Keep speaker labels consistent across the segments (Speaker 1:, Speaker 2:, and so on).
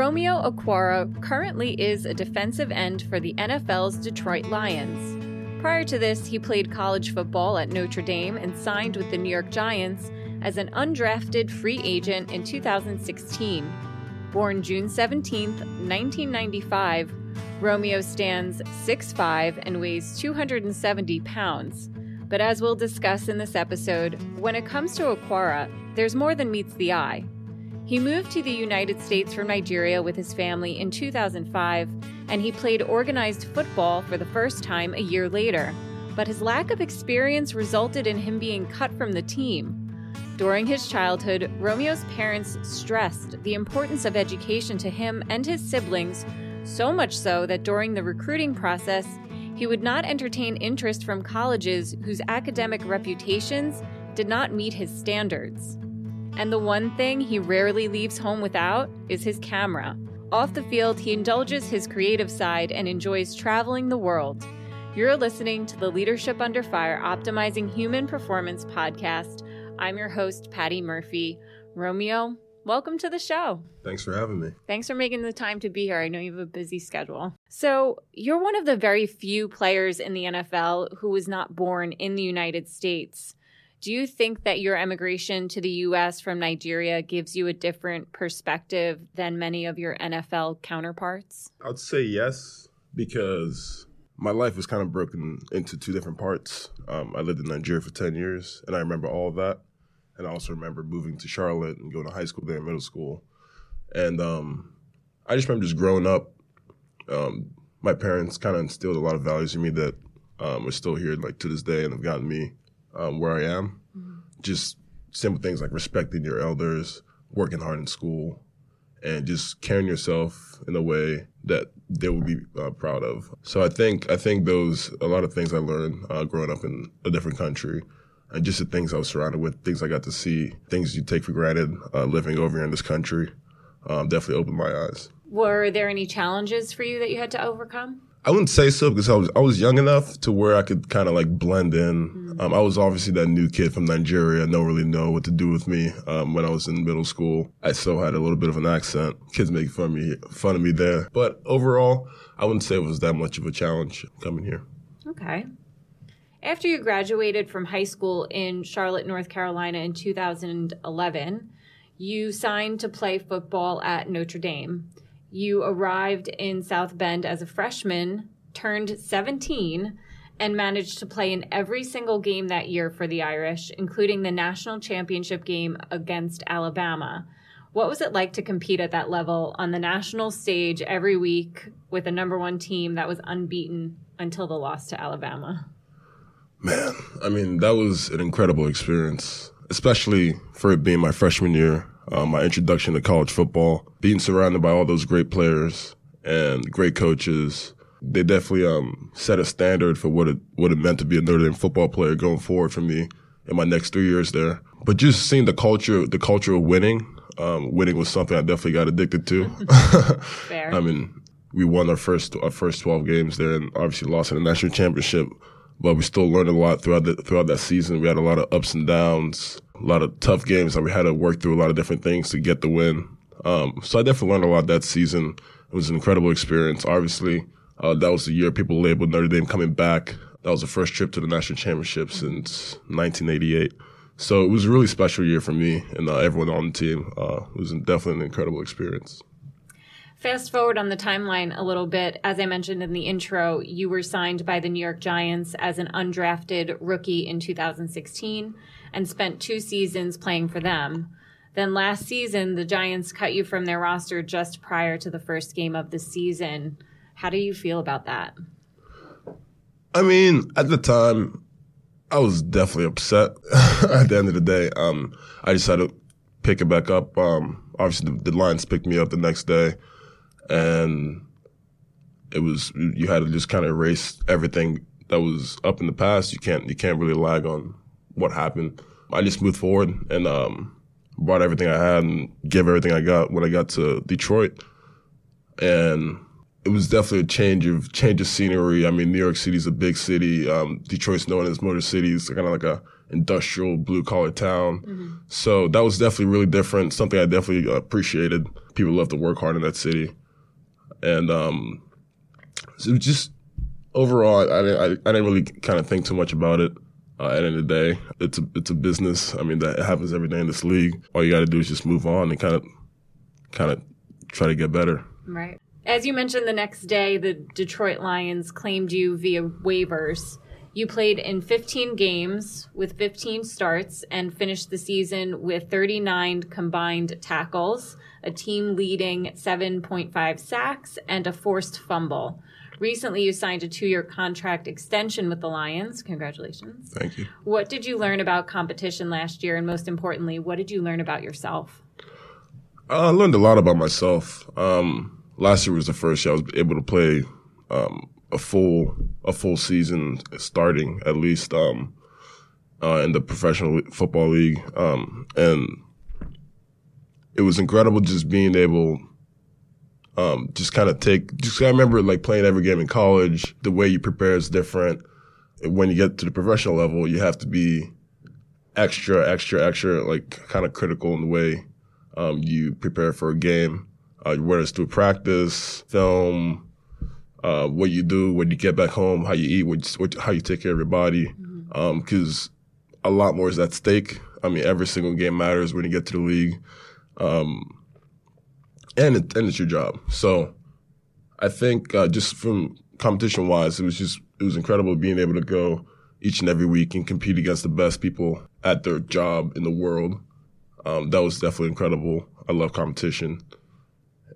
Speaker 1: Romeo Okwara currently is a defensive end for the NFL's Detroit Lions. Prior to this, he played college football at Notre Dame and signed with the New York Giants as an undrafted free agent in 2016. Born June 17, 1995, Romeo stands 6'5 and weighs 270 pounds. But as we'll discuss in this episode, when it comes to Okwara, there's more than meets the eye. He moved to the United States from Nigeria with his family in 2005, and he played organized football for the first time a year later. But his lack of experience resulted in him being cut from the team. During his childhood, Romeo's parents stressed the importance of education to him and his siblings, so much so that during the recruiting process, he would not entertain interest from colleges whose academic reputations did not meet his standards. And the one thing he rarely leaves home without is his camera. Off the field, he indulges his creative side and enjoys traveling the world. You're listening to the Leadership Under Fire Optimizing Human Performance podcast. I'm your host, Patty Murphy. Romeo, welcome to the show.
Speaker 2: Thanks for having me.
Speaker 1: Thanks for making the time to be here. I know you have a busy schedule. So, you're one of the very few players in the NFL who was not born in the United States. Do you think that your emigration to the US from Nigeria gives you a different perspective than many of your NFL counterparts?
Speaker 2: I'd say yes, because my life was kind of broken into two different parts. Um, I lived in Nigeria for 10 years, and I remember all of that. And I also remember moving to Charlotte and going to high school there and middle school. And um, I just remember just growing up. Um, my parents kind of instilled a lot of values in me that um, are still here, like to this day, and have gotten me um, where I am. Mm-hmm. Just simple things like respecting your elders, working hard in school, and just carrying yourself in a way that they will be uh, proud of. So I think I think those a lot of things I learned uh, growing up in a different country, and just the things I was surrounded with, things I got to see, things you take for granted uh, living over here in this country, um, definitely opened my eyes.
Speaker 1: Were there any challenges for you that you had to overcome?
Speaker 2: I wouldn't say so because I was I was young enough to where I could kind of like blend in. Mm-hmm. Um, I was obviously that new kid from Nigeria. No really know what to do with me. Um, when I was in middle school, I still had a little bit of an accent. Kids make fun of me, fun of me there. But overall, I wouldn't say it was that much of a challenge coming here.
Speaker 1: Okay. After you graduated from high school in Charlotte, North Carolina in 2011, you signed to play football at Notre Dame. You arrived in South Bend as a freshman, turned 17, and managed to play in every single game that year for the Irish, including the national championship game against Alabama. What was it like to compete at that level on the national stage every week with a number one team that was unbeaten until the loss to Alabama?
Speaker 2: Man, I mean, that was an incredible experience, especially for it being my freshman year um, my introduction to college football, being surrounded by all those great players and great coaches. They definitely um, set a standard for what it what it meant to be a Notre Dame football player going forward for me in my next three years there. But just seeing the culture, the culture of winning, um, winning was something I definitely got addicted to. I mean, we won our first our first twelve games there, and obviously lost in the national championship. But we still learned a lot throughout the, throughout that season. We had a lot of ups and downs a lot of tough games that we had to work through a lot of different things to get the win. Um, so I definitely learned a lot that season. It was an incredible experience. Obviously, uh, that was the year people labeled Notre Dame coming back. That was the first trip to the national championship since 1988. So it was a really special year for me and uh, everyone on the team. Uh, it was definitely an incredible experience.
Speaker 1: Fast forward on the timeline a little bit. As I mentioned in the intro, you were signed by the New York Giants as an undrafted rookie in 2016 and spent two seasons playing for them. Then last season, the Giants cut you from their roster just prior to the first game of the season. How do you feel about that?
Speaker 2: I mean, at the time, I was definitely upset. at the end of the day, um, I decided to pick it back up. Um, obviously, the, the Lions picked me up the next day, and it was you had to just kind of erase everything that was up in the past. You can't you can't really lag on what happened. I just moved forward and um, brought everything I had and gave everything I got when I got to Detroit. And it was definitely a change of change of scenery. I mean, New York City is a big city. Um, Detroit's known as Motor City. It's kind of like a industrial blue collar town. Mm-hmm. So that was definitely really different. Something I definitely appreciated. People love to work hard in that city, and um, so just overall, I, I, I didn't really kind of think too much about it. Uh, at the end of the day, it's a it's a business. I mean, that happens every day in this league. All you got to do is just move on and kind of kind of try to get better.
Speaker 1: Right. As you mentioned, the next day, the Detroit Lions claimed you via waivers. You played in 15 games with 15 starts and finished the season with 39 combined tackles, a team leading 7.5 sacks, and a forced fumble. Recently, you signed a two year contract extension with the Lions. Congratulations.
Speaker 2: Thank you.
Speaker 1: What did you learn about competition last year? And most importantly, what did you learn about yourself?
Speaker 2: I learned a lot about myself. Um, last year was the first year I was able to play um, a full a full season starting at least um, uh, in the professional football league, um, and it was incredible just being able. Um, just kind of take, just I remember like playing every game in college. The way you prepare is different. When you get to the professional level, you have to be extra, extra, extra, like kind of critical in the way um, you prepare for a game, uh, whether it's through practice, film, uh, what you do when you get back home, how you eat, what, what, how you take care of your body, because mm-hmm. um, a lot more is at stake. I mean, every single game matters when you get to the league, um, and it, and it's your job. So, I think uh, just from competition wise, it was just it was incredible being able to go each and every week and compete against the best people at their job in the world. Um, that was definitely incredible. I love competition,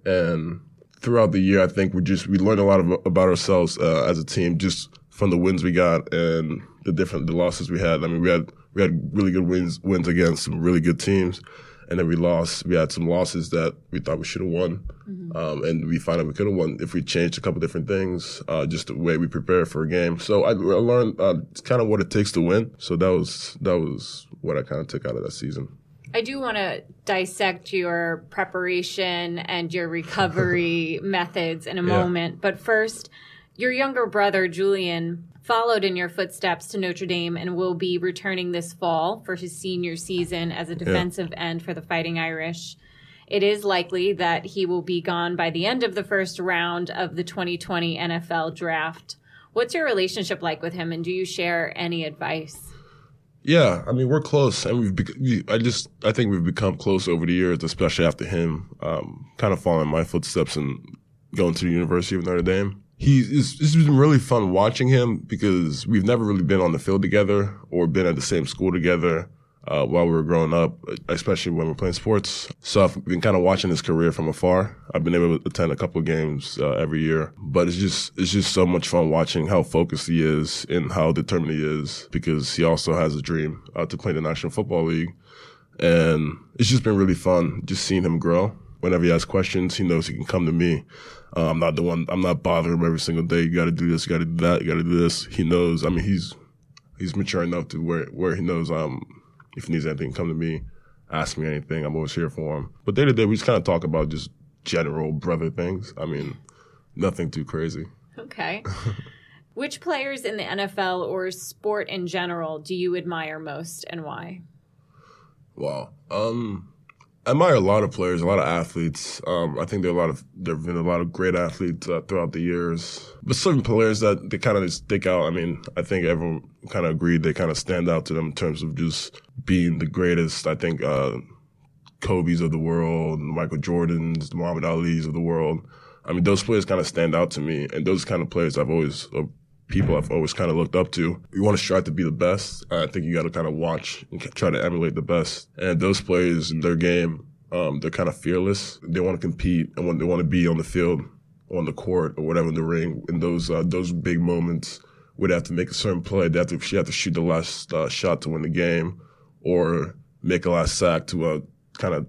Speaker 2: and throughout the year, I think we just we learned a lot of, about ourselves uh, as a team, just from the wins we got and the different the losses we had. I mean, we had we had really good wins wins against some really good teams, and then we lost. We had some losses that we thought we should have won, mm-hmm. um, and we found out we could have won if we changed a couple different things, uh, just the way we prepare for a game. So I, I learned uh, kind of what it takes to win. So that was that was what I kind of took out of that season.
Speaker 1: I do want to dissect your preparation and your recovery methods in a yeah. moment. But first, your younger brother, Julian, followed in your footsteps to Notre Dame and will be returning this fall for his senior season as a defensive yeah. end for the Fighting Irish. It is likely that he will be gone by the end of the first round of the 2020 NFL draft. What's your relationship like with him, and do you share any advice?
Speaker 2: Yeah, I mean we're close, and we've. Be- we, I just I think we've become close over the years, especially after him, um, kind of following my footsteps and going to the University of Notre Dame. He's it's been really fun watching him because we've never really been on the field together or been at the same school together uh, while we were growing up, especially when we are playing sports. So I've been kind of watching his career from afar. I've been able to attend a couple of games uh, every year, but it's just it's just so much fun watching how focused he is and how determined he is because he also has a dream uh, to play in the National Football League, and it's just been really fun just seeing him grow. Whenever he has questions, he knows he can come to me. Uh, I'm not the one. I'm not bothering him every single day. You got to do this. You got to do that. You got to do this. He knows. I mean, he's he's mature enough to where where he knows um if he needs anything, come to me, ask me anything. I'm always here for him. But day to day, we just kind of talk about just general brother things. I mean, nothing too crazy.
Speaker 1: Okay. Which players in the NFL or sport in general do you admire most and why?
Speaker 2: Wow. Um, I admire a lot of players, a lot of athletes. Um, I think there are a lot of there have been a lot of great athletes uh, throughout the years, but certain players that they kind of stick out. I mean, I think everyone kind of agreed they kind of stand out to them in terms of just being the greatest. I think uh, Kobe's of the world, Michael Jordan's, the Muhammad Ali's of the world. I mean, those players kind of stand out to me, and those kind of players I've always. People I've always kind of looked up to. You want to strive to be the best. I think you got to kind of watch and try to emulate the best. And those players in their game, um, they're kind of fearless. They want to compete and when they want to be on the field, on the court, or whatever in the ring. In those uh, those big moments, they have to make a certain play. They have to, she have to shoot the last uh, shot to win the game, or make a last sack to uh, kind of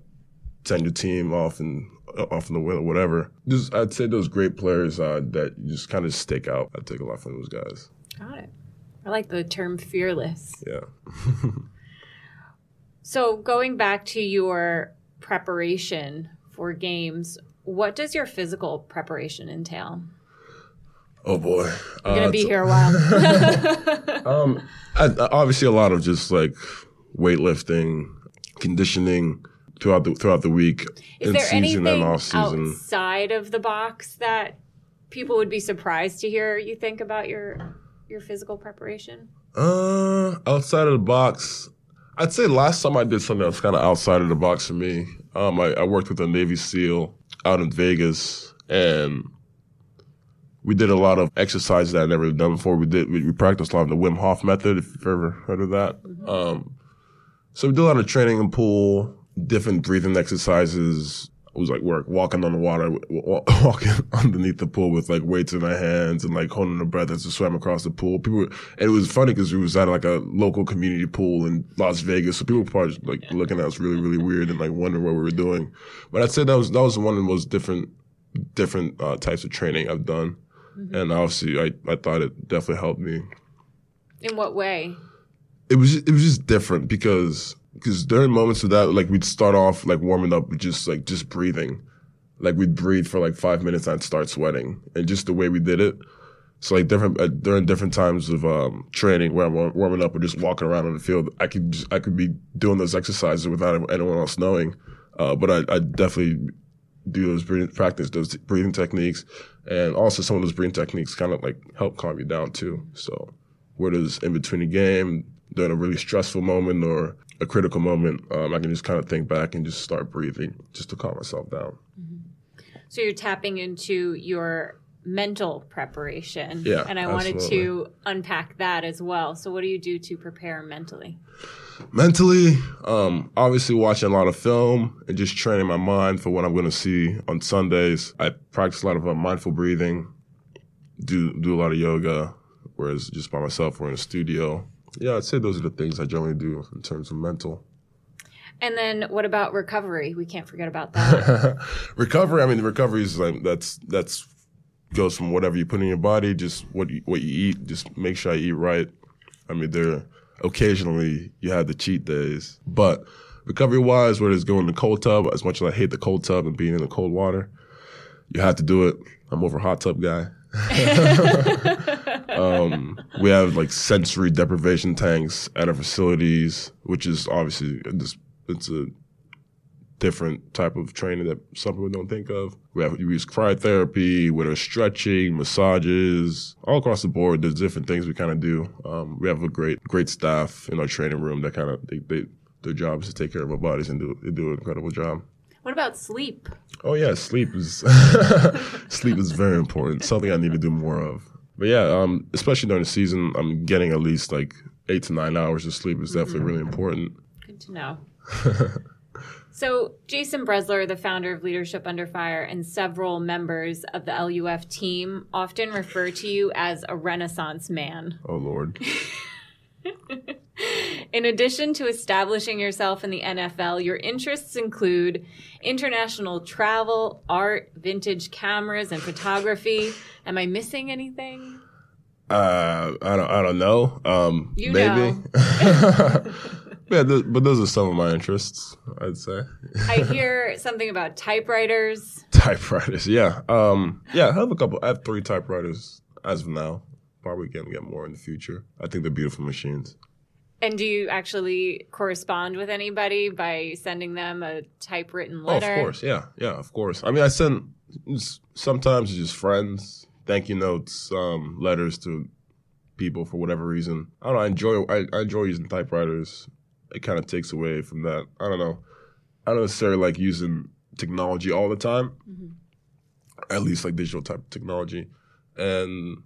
Speaker 2: send your team off and off in the win or whatever. Just, I'd say those great players uh, that just kind of stick out. I take a lot from those guys.
Speaker 1: Got it. I like the term fearless.
Speaker 2: Yeah.
Speaker 1: so going back to your preparation for games, what does your physical preparation entail?
Speaker 2: Oh boy,
Speaker 1: We're gonna
Speaker 2: Uh,
Speaker 1: be here a while.
Speaker 2: Um, I, I- obviously a lot of just like weightlifting, conditioning throughout the throughout the week,
Speaker 1: Is
Speaker 2: in
Speaker 1: there
Speaker 2: season
Speaker 1: anything
Speaker 2: and off season.
Speaker 1: outside of the box that people would be surprised to hear you think about your your physical preparation?
Speaker 2: Uh, outside of the box, I'd say last time I did something that was kind of outside of the box for me. Um, I, I worked with a Navy SEAL out in Vegas, and we did a lot of exercises that I'd never done before. We did we, we practiced a lot of the Wim Hof method, if you've ever heard of that. Um, so we did a lot of training in pool, different breathing exercises. It was like work, walking on the water, walking underneath the pool with like weights in our hands and like holding the breath as we swam across the pool. People, were, and it was funny because we was at like a local community pool in Las Vegas, so people were probably like looking at us really, really weird and like wondering what we were doing. But I'd say that was that was one of the most different, different uh, types of training I've done, and obviously I I thought it definitely helped me
Speaker 1: In what way?
Speaker 2: it was it was just different because because during moments of that like we'd start off like warming up with just like just breathing. Like we'd breathe for like five minutes and I'd start sweating. And just the way we did it so like different uh, during different times of um, training where I'm war- warming up or just walking around on the field I could just, I could be doing those exercises without anyone else knowing. Uh, but I, I definitely do those breathing practice those breathing techniques. And also some of those breathing techniques kind of like help calm you down too. So whether it's in between a game, during a really stressful moment or a critical moment, um, I can just kind of think back and just start breathing just to calm myself down.
Speaker 1: So you're tapping into your mental preparation.
Speaker 2: Yeah,
Speaker 1: And I wanted to unpack that as well. So what do you do to prepare mentally?
Speaker 2: Mentally, um, obviously watching a lot of film and just training my mind for what I'm going to see on Sundays. I practice a lot of uh, mindful breathing, do do a lot of yoga, whereas just by myself or in a studio. Yeah, I'd say those are the things I generally do in terms of mental.
Speaker 1: And then what about recovery? We can't forget about that.
Speaker 2: recovery. I mean, recovery is like that's that's goes from whatever you put in your body, just what you, what you eat. Just make sure I eat right. I mean, there occasionally you have the cheat days, but recovery wise, whether it's going in the cold tub, as much as I hate the cold tub and being in the cold water, you have to do it. I'm over hot tub guy. um, we have like sensory deprivation tanks at our facilities, which is obviously it's, it's a different type of training that some people don't think of. We have we use cryotherapy, with our stretching, massages, all across the board. There's different things we kind of do. Um, we have a great great staff in our training room that kind of they, they their job is to take care of our bodies and do do an incredible job.
Speaker 1: What about sleep?
Speaker 2: Oh yeah, sleep is sleep is very important. Something I need to do more of. But yeah, um, especially during the season, I'm getting at least like eight to nine hours of sleep is definitely really important.
Speaker 1: Good to know. so, Jason Brezler, the founder of Leadership Under Fire, and several members of the LUF team often refer to you as a Renaissance man.
Speaker 2: Oh Lord.
Speaker 1: In addition to establishing yourself in the NFL, your interests include international travel, art, vintage cameras, and photography. Am I missing anything?
Speaker 2: Uh, I don't, I don't know. Um,
Speaker 1: You
Speaker 2: maybe. yeah, th- but those are some of my interests. I'd say
Speaker 1: I hear something about typewriters.
Speaker 2: typewriters. Yeah. Um, yeah. I have a couple. I have three typewriters as of now. Probably can get more in the future. I think they're beautiful machines.
Speaker 1: And do you actually correspond with anybody by sending them a typewritten
Speaker 2: Oh,
Speaker 1: letter?
Speaker 2: of course. Yeah. Yeah. Of course. I mean, I send sometimes just friends, thank you notes, um, letters to people for whatever reason. I don't know. I enjoy. I, I enjoy using typewriters. It kind of takes away from that. I don't know. I don't necessarily like using technology all the time. At least like digital type technology, and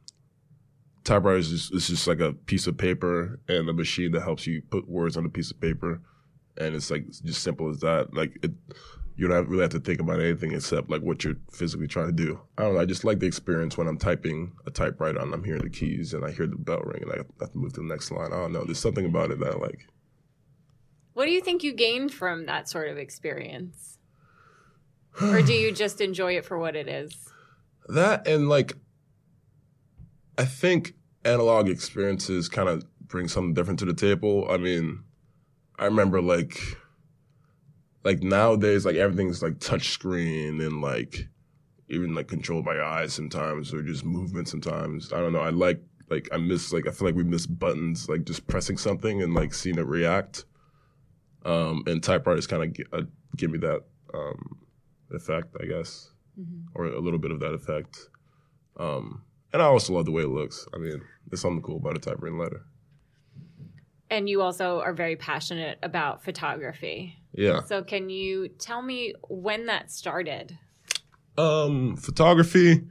Speaker 2: typewriters is it's just like a piece of paper and a machine that helps you put words on a piece of paper, and it's like just simple as that. Like it, you don't really have to think about anything except like what you're physically trying to do. I don't know. I just like the experience when I'm typing a typewriter and I'm hearing the keys and I hear the bell ring and I have to move to the next line. I don't know. There's something about it that I like.
Speaker 1: What do you think you gained from that sort of experience? or do you just enjoy it for what it is?
Speaker 2: That and like, I think analog experiences kind of bring something different to the table. I mean, I remember like, like nowadays, like everything's like touch screen and like, even like controlled my eyes sometimes or just movement sometimes. I don't know. I like like I miss like I feel like we miss buttons like just pressing something and like seeing it react. Um, and typewriters kind of g- uh, give me that um, effect, I guess, mm-hmm. or a little bit of that effect. Um, and I also love the way it looks. I mean, there's something cool about a typewritten letter.
Speaker 1: And you also are very passionate about photography.
Speaker 2: Yeah.
Speaker 1: So can you tell me when that started?
Speaker 2: Um, photography.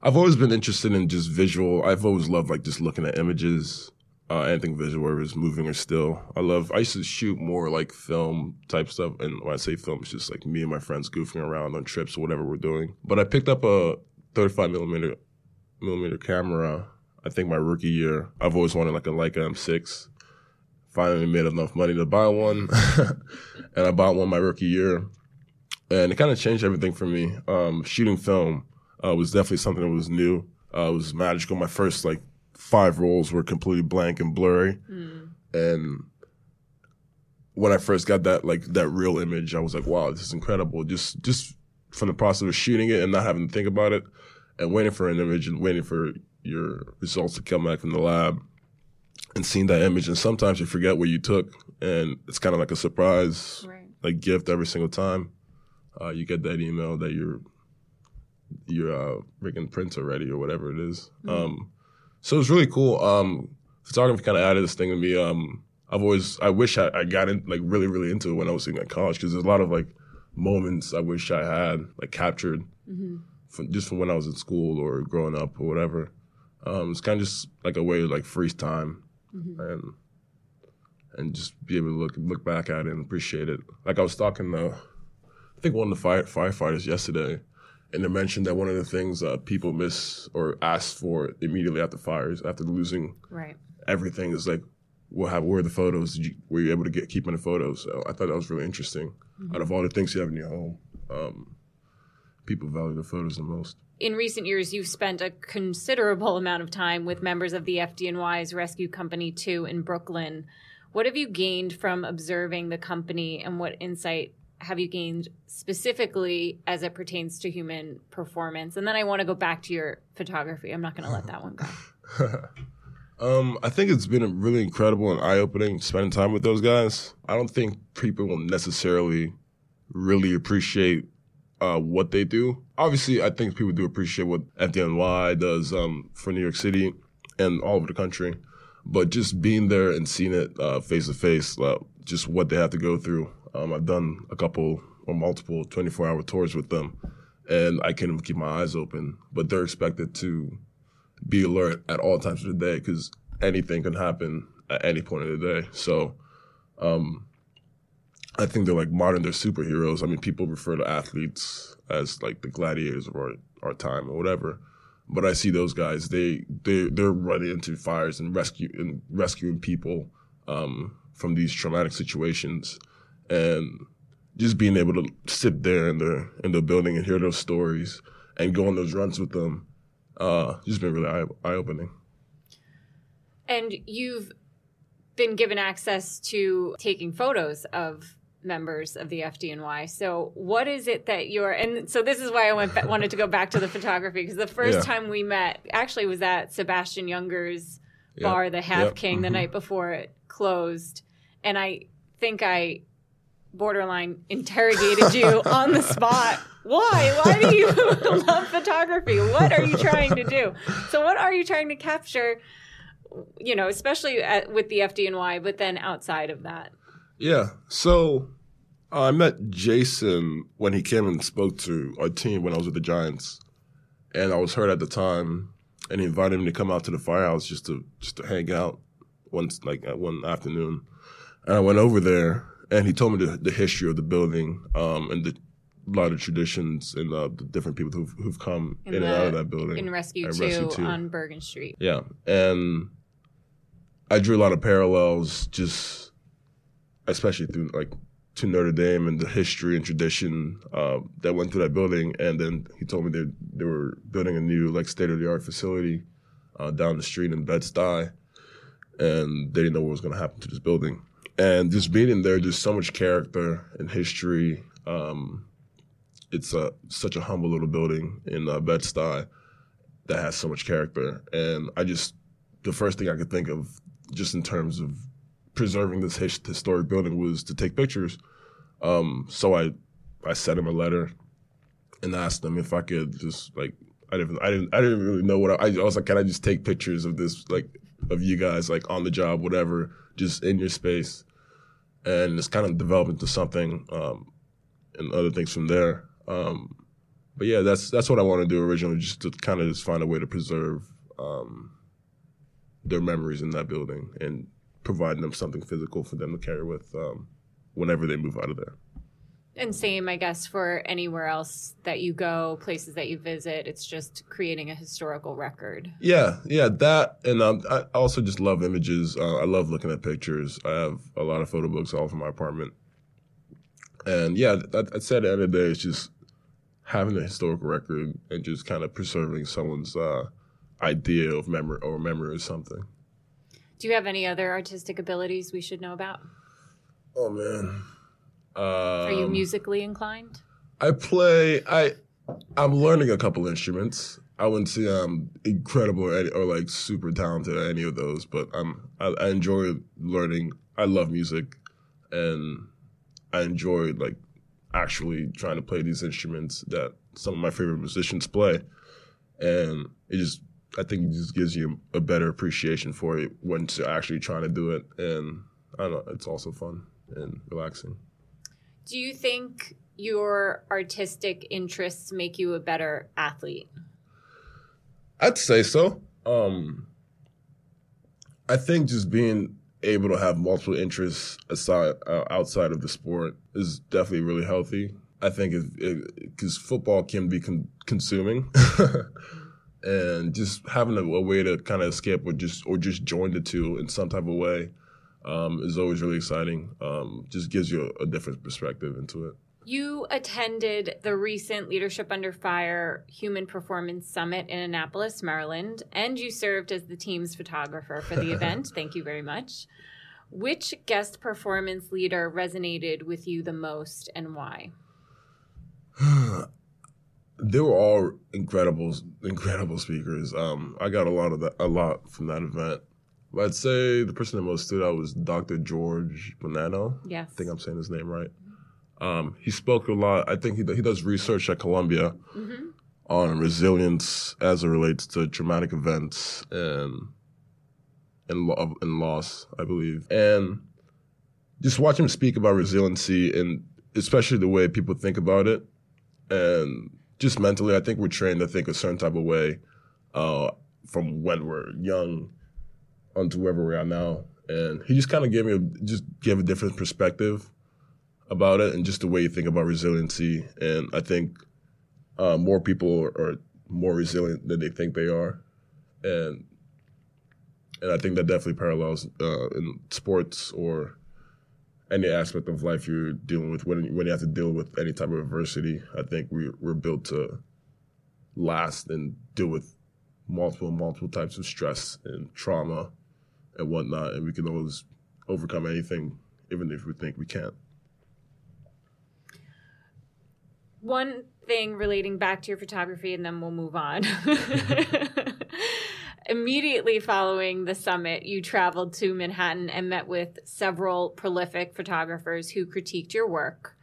Speaker 2: I've always been interested in just visual. I've always loved like just looking at images, uh, anything visual, whether it's moving or still. I love. I used to shoot more like film type stuff, and when I say film, it's just like me and my friends goofing around on trips or whatever we're doing. But I picked up a 35 millimeter millimeter camera. I think my rookie year. I've always wanted like a Leica M6 finally made enough money to buy one, and I bought one my rookie year, and it kind of changed everything for me. Um, shooting film uh, was definitely something that was new. Uh, it was magical. My first like five rolls were completely blank and blurry, mm. and when I first got that like that real image, I was like, wow, this is incredible. Just just from the process of shooting it and not having to think about it, and waiting for an image and waiting for your results to come back from the lab and seeing that image. And sometimes you forget what you took, and it's kind of like a surprise, right. like gift every single time. Uh, you get that email that your your uh, freaking print's ready or whatever it is. Mm-hmm. Um, so it's really cool. Um, photography kind of added this thing to me. Um, I've always I wish I, I got in like really really into it when I was in college because there's a lot of like moments I wish I had like captured mm-hmm. From, just from when I was in school or growing up or whatever. Um, it's kind of just like a way to like freeze time mm-hmm. and and just be able to look look back at it and appreciate it. Like I was talking to, I think one of the fire, firefighters yesterday, and they mentioned that one of the things uh, people miss or ask for immediately after fires, after losing
Speaker 1: right.
Speaker 2: everything, is like, "Well, have where are the photos? You, were you able to get keep the photos?" So I thought that was really interesting. Mm-hmm. Out of all the things you have in your home, um, people value the photos the most
Speaker 1: in recent years, you've spent a considerable amount of time with members of the FDNY's Rescue Company 2 in Brooklyn. What have you gained from observing the company, and what insight have you gained specifically as it pertains to human performance? And then I want to go back to your photography. I'm not going to let that one
Speaker 2: go. um, I think it's been really incredible and eye opening spending time with those guys. I don't think people will necessarily really appreciate uh, what they do. Obviously, I think people do appreciate what FDNY does um, for New York City and all over the country. But just being there and seeing it face to face, just what they have to go through. Um, I've done a couple or multiple 24 hour tours with them, and I can't even keep my eyes open. But they're expected to be alert at all times of the day because anything can happen at any point of the day. So, um, I think they're like modern day superheroes. I mean, people refer to athletes as like the gladiators of our, our time or whatever. But I see those guys, they they they're running into fires and rescue and rescuing people um, from these traumatic situations, and just being able to sit there in the in the building and hear those stories and go on those runs with them, uh, just been really eye opening.
Speaker 1: And you've been given access to taking photos of members of the FDNY. So, what is it that you're? And so, this is why I went wanted to go back to the photography because the first yeah. time we met actually was at Sebastian Junger's bar, the Half yep. King, mm-hmm. the night before it closed, and I think I borderline interrogated you on the spot. Why? Why do you love photography? What are you trying to do? So, what are you trying to capture? You know, especially at, with the FDNY, but then outside of that.
Speaker 2: Yeah. So uh, I met Jason when he came and spoke to our team when I was with the Giants, and I was hurt at the time, and he invited me to come out to the firehouse just to just to hang out once like one afternoon, and I went over there, and he told me the, the history of the building um, and the a lot of traditions and uh, the different people who've, who've come in, in the, and out of that building.
Speaker 1: In Rescue 2 Rescue 2 on Bergen Street.
Speaker 2: Yeah. And I drew a lot of parallels just especially through like to Notre Dame and the history and tradition uh, that went through that building. And then he told me they they were building a new like state of the art facility uh, down the street in Bed Stuy, and they didn't know what was going to happen to this building. And just being in there, just so much character and history. Um, it's a such a humble little building in uh, Bed Stuy that has so much character, and I just the first thing I could think of, just in terms of preserving this his, historic building, was to take pictures. Um, so I I sent him a letter and asked him if I could just like I didn't I didn't I didn't really know what I, I was like. Can I just take pictures of this like of you guys like on the job, whatever, just in your space, and it's kind of developed into something um, and other things from there. Um, but yeah, that's that's what I want to do originally, just to kind of just find a way to preserve um, their memories in that building and providing them something physical for them to carry with um, whenever they move out of there.
Speaker 1: And same, I guess, for anywhere else that you go, places that you visit. It's just creating a historical record.
Speaker 2: Yeah, yeah, that, and um, I also just love images. Uh, I love looking at pictures. I have a lot of photo books all over my apartment, and yeah, I'd say at the end of the day, it's just having a historical record and just kind of preserving someone's uh, idea of memory or memory or something.
Speaker 1: Do you have any other artistic abilities we should know about?
Speaker 2: Oh man.
Speaker 1: Um, Are you um, musically inclined?
Speaker 2: I play. I I'm learning a couple instruments. I wouldn't say I'm incredible or, or like super talented at any of those, but I'm I, I enjoy learning. I love music, and I enjoy like actually trying to play these instruments that some of my favorite musicians play, and it just I think it just gives you a better appreciation for it once you're actually trying to do it, and I don't know, it's also fun and relaxing.
Speaker 1: Do you think your artistic interests make you a better athlete?
Speaker 2: I'd say so. Um, I think just being able to have multiple interests aside uh, outside of the sport is definitely really healthy. I think because football can be con- consuming, and just having a, a way to kind of escape or just or just join the two in some type of way um, is always really exciting. Um, just gives you a, a, different perspective into it.
Speaker 1: You attended the recent Leadership Under Fire Human Performance Summit in Annapolis, Maryland, and you served as the team's photographer for the event. Thank you very much. Which guest performance leader resonated with you the most and why?
Speaker 2: they were all incredible, incredible speakers. Um, I got a lot of that, a lot from that event. I'd say the person that most stood out was Dr. George Bonanno.
Speaker 1: Yes.
Speaker 2: I think I'm saying his name right. Um, he spoke a lot. I think he, he does research at Columbia mm-hmm. on resilience as it relates to traumatic events and and, lo- and loss, I believe. And just watch him speak about resiliency and especially the way people think about it. And just mentally, I think we're trained to think a certain type of way uh, from when we're young onto wherever we are now. And he just kind of gave me a, just gave a different perspective about it and just the way you think about resiliency. And I think uh, more people are, are, more resilient than they think they are, and and I think that definitely parallels uh, in sports or any aspect of life you're dealing with when when you have to deal with any type of adversity. I think we we're built to last and deal with multiple multiple types of stress and trauma and whatnot, and we can always overcome anything, even if we think we can't.
Speaker 1: One thing relating back to your photography, and then we'll move on. Immediately following the summit, you traveled to Manhattan and met with several prolific photographers who critiqued your work.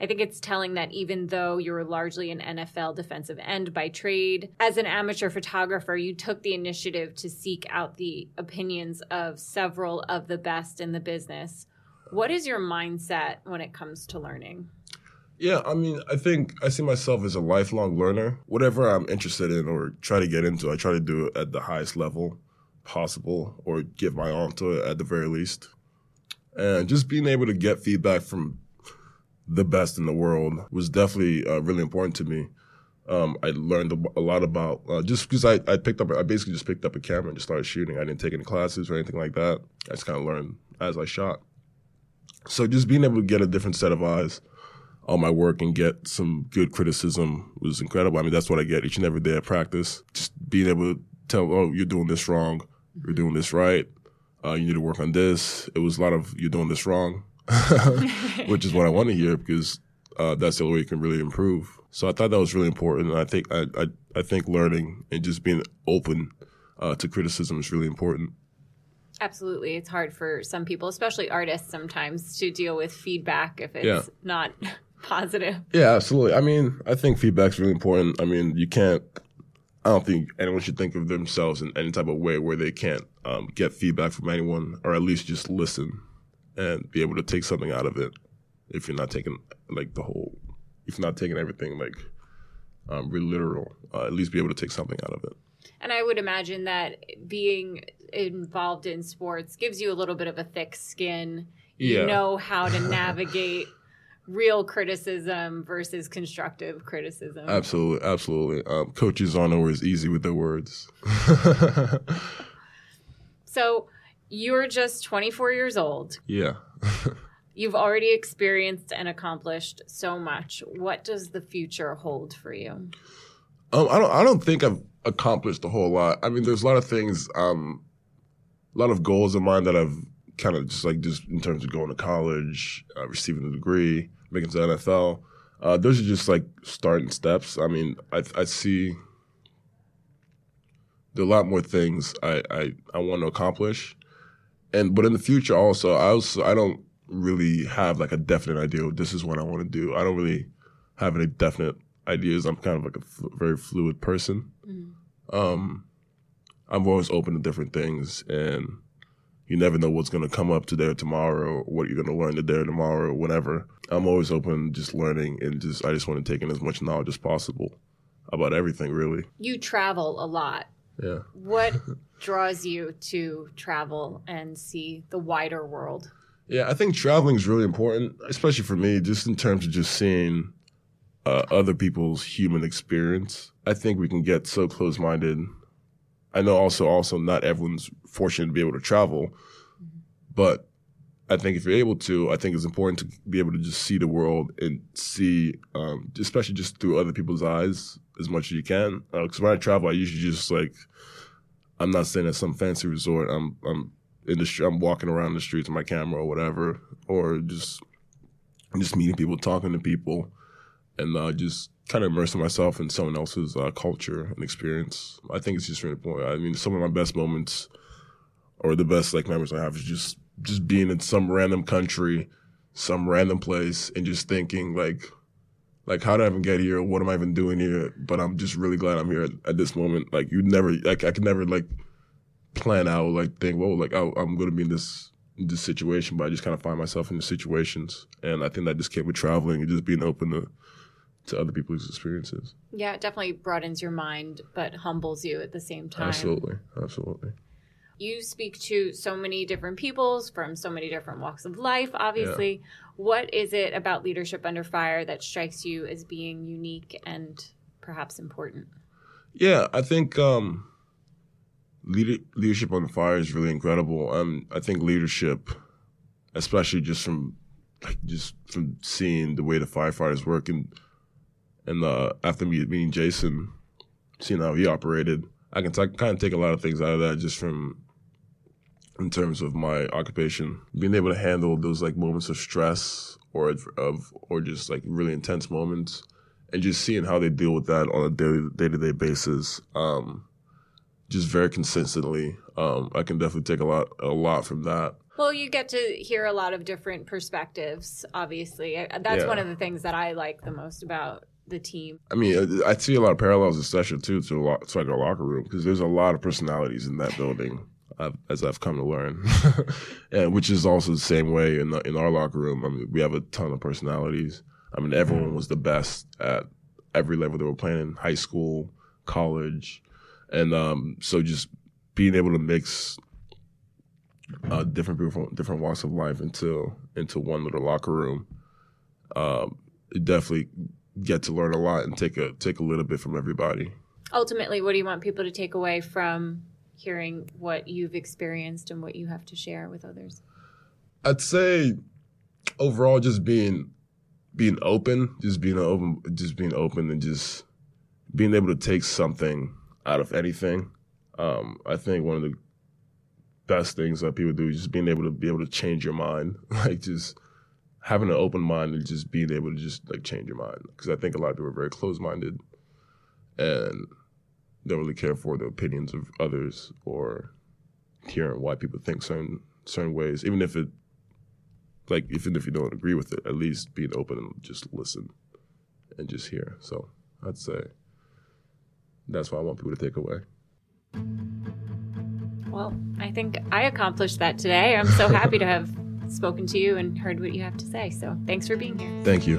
Speaker 1: I think it's telling that even though you were largely an NFL defensive end by trade, as an amateur photographer, you took the initiative to seek out the opinions of several of the best in the business. What is your mindset when it comes to learning?
Speaker 2: Yeah, I mean, I think I see myself as a lifelong learner. Whatever I'm interested in or try to get into, I try to do it at the highest level possible or give my all to it at the very least. And just being able to get feedback from the best in the world was definitely uh, really important to me. Um, I learned a, lot about uh, just because I, I picked up I basically just picked up a camera and just started shooting. I didn't take any classes or anything like that. I just kind of learned as I shot. So just being able to get a different set of eyes on my work and get some good criticism was incredible. I mean, that's what I get each and every day at practice. Just being able to tell, oh, you're doing this wrong, you're doing this right, uh, you need to work on this. It was a lot of you're doing this wrong. which is what I want to hear because uh, that's the only way you can really improve. So I thought that was really important. And I think I, I, I think learning and just being open uh, to criticism is really important.
Speaker 1: Absolutely. It's hard for some people, especially artists sometimes, to deal with feedback if it's
Speaker 2: Yeah.
Speaker 1: not positive.
Speaker 2: Yeah, absolutely. I mean, I think feedback's really important. I mean, you can't. I don't think anyone should think of themselves in any type of way where they can't um, get feedback from anyone, or at least just listen and be able to take something out of it. If you're not taking like the whole, if you're not taking everything like um, really literal, uh, at least be able to take something out of it.
Speaker 1: And I would imagine that being involved in sports gives you a little bit of a thick skin. You
Speaker 2: Yeah.
Speaker 1: know how to navigate real criticism versus constructive criticism.
Speaker 2: Absolutely, absolutely. Um, coaches aren't always easy with their words.
Speaker 1: So you're just 24 years old.
Speaker 2: yeah.
Speaker 1: You've already experienced and accomplished so much. What does the future hold for you?
Speaker 2: Um, I don't. I don't think I've accomplished a whole lot. I mean, there's a lot of things. Um, a lot of goals of mine that I've kind of just like just in terms of going to college, uh, receiving a degree, making it to the NFL. Uh, those are just like starting steps. I mean, I I see there are a lot more things I I, I want to accomplish, and but in the future also, I also I don't really have like a definite idea. Of this is what I want to do. I don't really have any definite ideas. I'm kind of like a f- very fluid person. Um, I'm always open to different things, and you never know what's going to come up today or tomorrow, or what you're going to learn today or tomorrow, or whatever. I'm always open, just learning, and just I just want to take in as much knowledge as possible about everything, really.
Speaker 1: You travel a lot.
Speaker 2: Yeah.
Speaker 1: What draws you to travel and see the wider world?
Speaker 2: Yeah, I think traveling is really important, especially for me, just in terms of just seeing uh, other people's human experience. I think we can get so close-minded. I know also also not everyone's fortunate to be able to travel, but I think if you're able to, I think it's important to be able to just see the world and see, um, especially just through other people's eyes as much as you can. Because when I travel, I usually just like, I'm not staying at some fancy resort. I'm I'm in the str- I'm walking around the streets with my camera or whatever, or just just meeting people, talking to people, and uh, just kind of immersing myself in someone else's uh, culture and experience. I think it's just really important. I mean, some of my best moments or the best like memories I have is just just being in some random country, some random place, and just thinking like. Like how did I even get here? What am I even doing here? But I'm just really glad I'm here at, at this moment. Like you never, like I could never like plan out like think, well, like I, I'm going to be in this this situation, but I just kind of find myself in the situations, and I think that just came with traveling and just being open to to other people's experiences.
Speaker 1: Yeah, it definitely broadens your mind, but humbles you at the same time.
Speaker 2: Absolutely, absolutely.
Speaker 1: You speak to so many different peoples from so many different walks of life, obviously. What is it about Leadership Under Fire that strikes you as being unique and perhaps important?
Speaker 2: Yeah, I think um, leader, leadership on fire is really incredible. Um, I think leadership, especially just from like just from seeing the way the firefighters work and and uh, after me meeting Jason, seeing how he operated, I can t- kind of take a lot of things out of that just from in terms of my occupation, being able to handle those like moments of stress or of or just like really intense moments and just seeing how they deal with that on a daily day to day basis, um, just very consistently. Um, I can definitely take a lot a lot from that.
Speaker 1: Well, you get to hear a lot of different perspectives, obviously. That's
Speaker 2: Yeah.
Speaker 1: one of the things that I like the most about the team.
Speaker 2: I mean, I I see a lot of parallels, especially too, to, a lot, to like our locker room because there's a lot of personalities in that building, I've, as I've come to learn, and which is also the same way in the, in our locker room. I mean, we have a ton of personalities. I mean, everyone was the best at every level they were playing in high school, college, and um, so just being able to mix uh, different people from different walks of life into into one little locker room, um, it definitely get to learn a lot and take a take a little bit from everybody.
Speaker 1: Ultimately, what do you want people to take away from hearing what you've experienced and what you have to share with others?
Speaker 2: I'd say overall just being being open, just being open just being open and just being able to take something out of anything. Um, I think one of the best things that people do is just being able to be able to change your mind. like just having an open mind and just being able to just like change your mind. Because I think a lot of people are very closed minded and don't really care for the opinions of others or hearing why people think certain certain ways, even if it like even if you don't agree with it, at least being open and just listen and just hear. So I'd say that's what I want people to take away.
Speaker 1: Well, I think I accomplished that today. I'm so happy to have spoken to you and heard what you have to say. So thanks for being here.
Speaker 2: Thank you.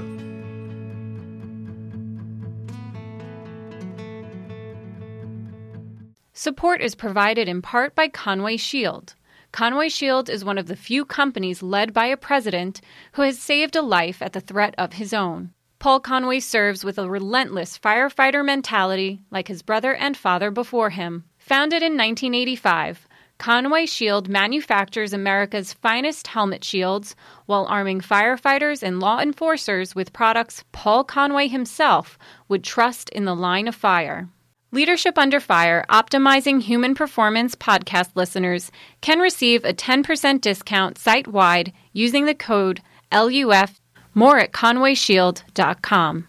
Speaker 1: Support is provided in part by Conway Shield. Conway Shield is one of the few companies led by a president who has saved a life at the threat of his own. Paul Conway serves with a relentless firefighter mentality like his brother and father before him. Founded in 1985, Conway Shield manufactures America's finest helmet shields while arming firefighters and law enforcers with products Paul Conway himself would trust in the line of fire. Leadership Under Fire Optimizing Human Performance podcast listeners can receive a 10% discount site wide using the code LUF. More at conwayshield.com.